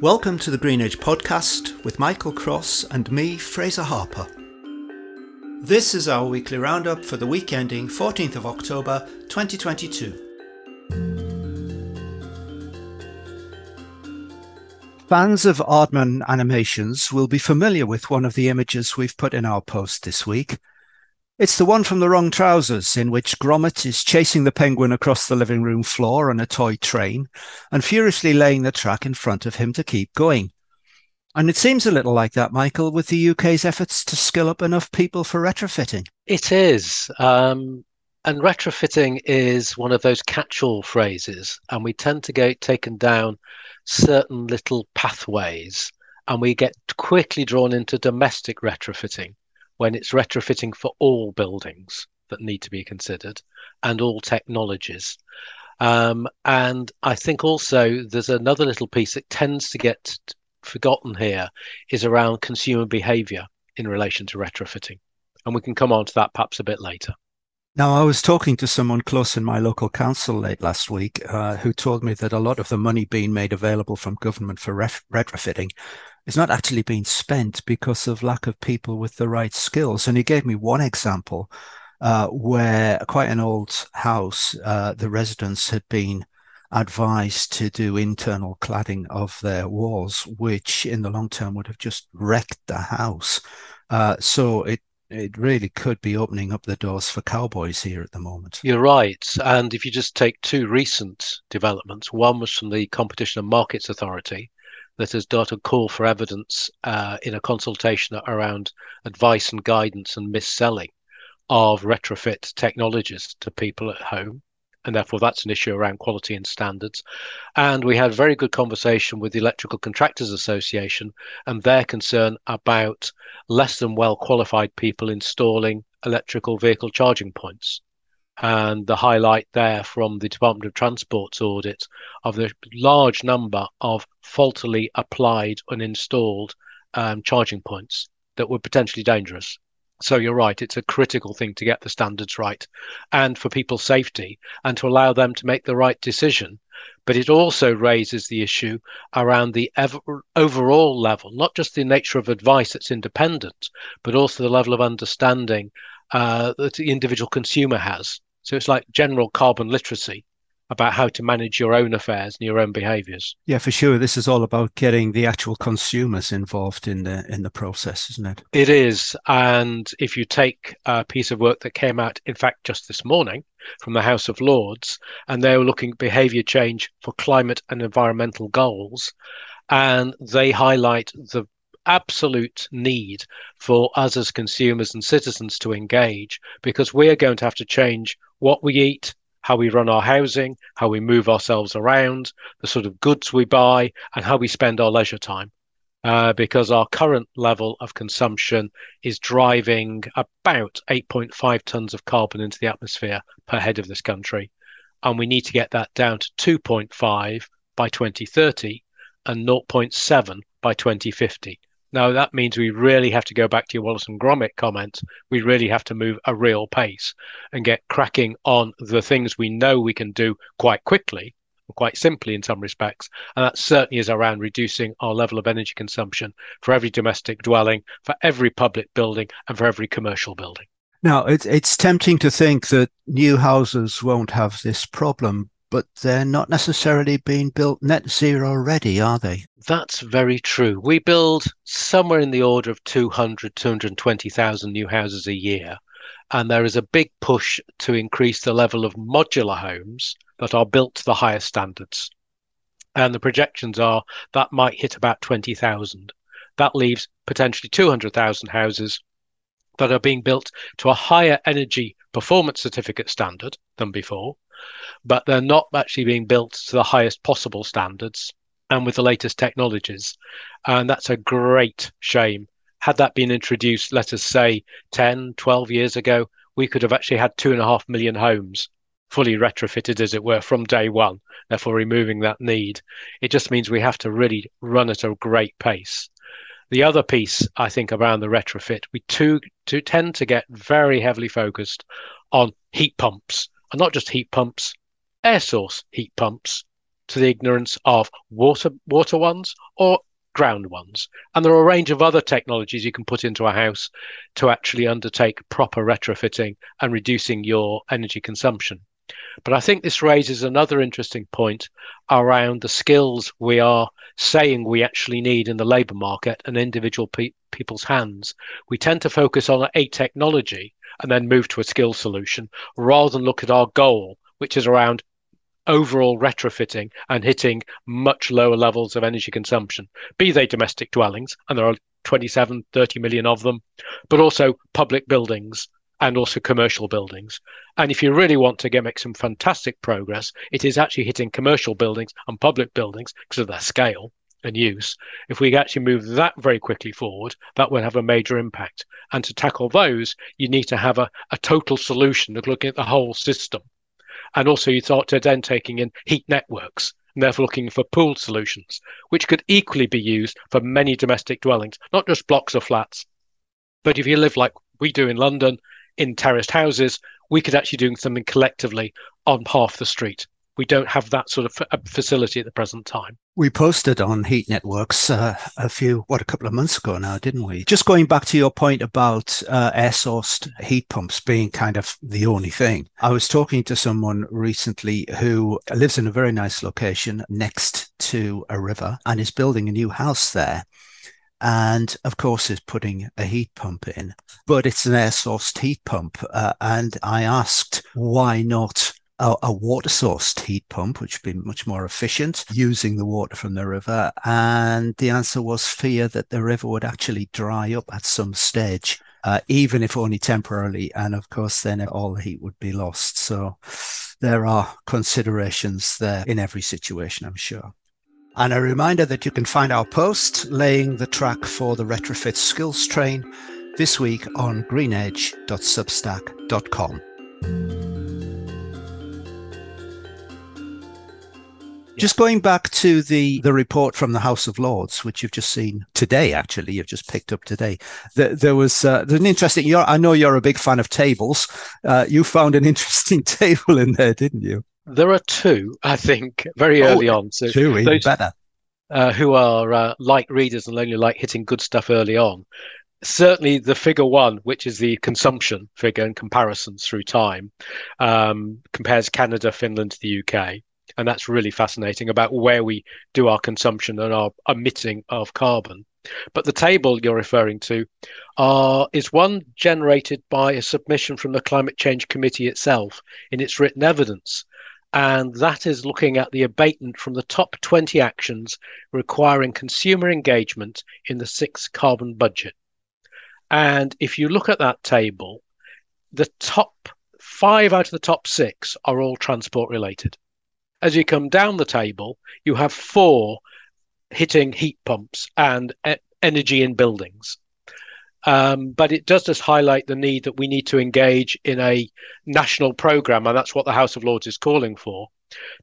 Welcome to the Green Edge podcast with Michael Cross and me, Fraser Harper. This is our weekly roundup for the week ending 14th of October 2022. Fans of Aardman animations will be familiar with one of the images we've put in our post this week. It's the one from the wrong trousers, in which Gromit is chasing the penguin across the living room floor on a toy train and furiously laying the track in front of him to keep going. And it seems a little like that, Michael, with the UK's efforts to skill up enough people for retrofitting. It is. Um, and retrofitting is one of those catch all phrases. And we tend to get taken down certain little pathways and we get quickly drawn into domestic retrofitting when it's retrofitting for all buildings that need to be considered and all technologies. Um, and I think also there's another little piece that tends to get forgotten here is around consumer behavior in relation to retrofitting. And we can come on to that perhaps a bit later. Now, I was talking to someone close in my local council late last week uh, who told me that a lot of the money being made available from government for ref- retrofitting is not actually being spent because of lack of people with the right skills. And he gave me one example uh, where quite an old house, uh, the residents had been advised to do internal cladding of their walls, which in the long term would have just wrecked the house. Uh, so it it really could be opening up the doors for cowboys here at the moment. You're right. And if you just take two recent developments, one was from the Competition and Markets Authority, that has done a call for evidence uh, in a consultation around advice and guidance and mis-selling of retrofit technologies to people at home. And therefore, that's an issue around quality and standards. And we had a very good conversation with the Electrical Contractors Association and their concern about less than well qualified people installing electrical vehicle charging points and the highlight there from the Department of Transport's audit of the large number of faultily applied and installed um, charging points that were potentially dangerous. So you're right, it's a critical thing to get the standards right and for people's safety and to allow them to make the right decision. But it also raises the issue around the ever, overall level, not just the nature of advice that's independent, but also the level of understanding uh, that the individual consumer has so it's like general carbon literacy about how to manage your own affairs and your own behaviors. Yeah, for sure. This is all about getting the actual consumers involved in the in the process, isn't it? It is. And if you take a piece of work that came out, in fact, just this morning from the House of Lords, and they were looking at behavior change for climate and environmental goals, and they highlight the absolute need for us as consumers and citizens to engage because we are going to have to change what we eat, how we run our housing, how we move ourselves around, the sort of goods we buy, and how we spend our leisure time. Uh, because our current level of consumption is driving about 8.5 tons of carbon into the atmosphere per head of this country. And we need to get that down to 2.5 by 2030 and 0.7 by 2050. Now, that means we really have to go back to your Wallace and Gromit comments. We really have to move a real pace and get cracking on the things we know we can do quite quickly, quite simply in some respects. And that certainly is around reducing our level of energy consumption for every domestic dwelling, for every public building, and for every commercial building. Now, it's, it's tempting to think that new houses won't have this problem, but they're not necessarily being built net zero ready, are they? That's very true. We build somewhere in the order of 200, 220,000 new houses a year. And there is a big push to increase the level of modular homes that are built to the highest standards. And the projections are that might hit about 20,000. That leaves potentially 200,000 houses that are being built to a higher energy performance certificate standard than before but they're not actually being built to the highest possible standards and with the latest technologies. And that's a great shame. Had that been introduced, let us say 10, 12 years ago, we could have actually had two and a half million homes fully retrofitted, as it were, from day one, therefore removing that need. It just means we have to really run at a great pace. The other piece, I think, around the retrofit, we too, too tend to get very heavily focused on heat pumps and not just heat pumps, air source heat pumps to the ignorance of water water ones or ground ones. And there are a range of other technologies you can put into a house to actually undertake proper retrofitting and reducing your energy consumption. But I think this raises another interesting point around the skills we are saying we actually need in the labour market and individual pe- people's hands. We tend to focus on a technology and then move to a skill solution rather than look at our goal, which is around overall retrofitting and hitting much lower levels of energy consumption, be they domestic dwellings, and there are 27, 30 million of them, but also public buildings and also commercial buildings. And if you really want to get make some fantastic progress, it is actually hitting commercial buildings and public buildings because of their scale and use. If we actually move that very quickly forward, that will have a major impact. And to tackle those, you need to have a, a total solution of looking at the whole system. And also, you thought to then taking in heat networks and therefore looking for pooled solutions, which could equally be used for many domestic dwellings, not just blocks of flats. But if you live like we do in London, in terraced houses, we could actually do something collectively on half the street. We don't have that sort of facility at the present time. We posted on Heat Networks uh, a few, what, a couple of months ago now, didn't we? Just going back to your point about uh, air sourced heat pumps being kind of the only thing. I was talking to someone recently who lives in a very nice location next to a river and is building a new house there and of course is putting a heat pump in but it's an air sourced heat pump uh, and i asked why not a, a water sourced heat pump which would be much more efficient using the water from the river. And the answer was fear that the river would actually dry up at some stage uh, even if only temporarily. And of course then all the heat would be lost. So there are considerations there in every situation i'm sure. And a reminder that you can find our post laying the track for the retrofit skills train this week on greenedge.substack.com. Just going back to the, the report from the House of Lords, which you've just seen today, actually, you've just picked up today. There, there was uh, an interesting. I know you're a big fan of tables. Uh, you found an interesting table in there, didn't you? There are two, I think, very oh, early on. So two, even those, better. Uh, who are uh, light readers and only like hitting good stuff early on. Certainly, the figure one, which is the consumption figure and comparisons through time, um, compares Canada, Finland to the UK. And that's really fascinating about where we do our consumption and our emitting of carbon. But the table you're referring to uh, is one generated by a submission from the Climate Change Committee itself in its written evidence and that is looking at the abatement from the top 20 actions requiring consumer engagement in the six carbon budget. And if you look at that table, the top five out of the top six are all transport related. As you come down the table, you have four hitting heat pumps and energy in buildings. Um, but it does just highlight the need that we need to engage in a national program, and that's what the House of Lords is calling for.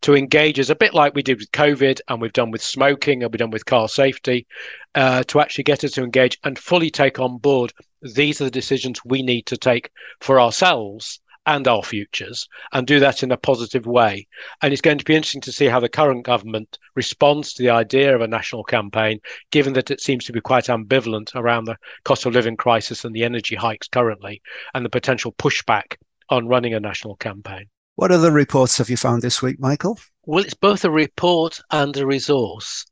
To engage as a bit like we did with COVID, and we've done with smoking, and we've done with car safety, uh, to actually get us to engage and fully take on board these are the decisions we need to take for ourselves and our futures and do that in a positive way. And it's going to be interesting to see how the current government responds to the idea of a national campaign, given that it seems to be quite ambivalent around the cost of living crisis and the energy hikes currently and the potential pushback on running a national campaign. What other reports have you found this week, Michael? Well, it's both a report and a resource.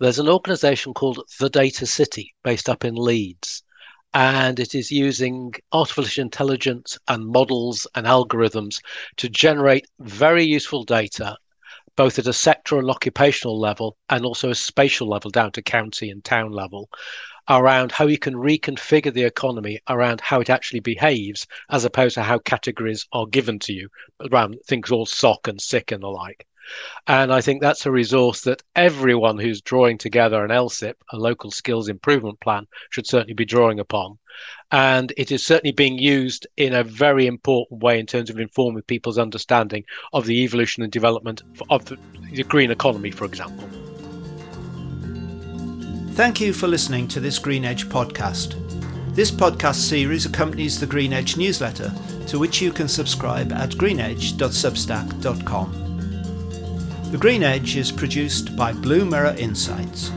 There's an organization called The Data City based up in Leeds and it is using artificial intelligence and models and algorithms to generate very useful data both at a sector and occupational level and also a spatial level down to county and town level around how you can reconfigure the economy around how it actually behaves as opposed to how categories are given to you around things all SOC and SIC and the like and I think that's a resource that everyone who's drawing together an LSIP, a local skills improvement plan, should certainly be drawing upon. And it is certainly being used in a very important way in terms of informing people's understanding of the evolution and development of the, green economy, for example. Thank you for listening to this Green Edge podcast. This podcast series accompanies the Green Edge newsletter, to which you can subscribe at greenedge.substack.com. The Green Edge is produced by Blue Mirror Insights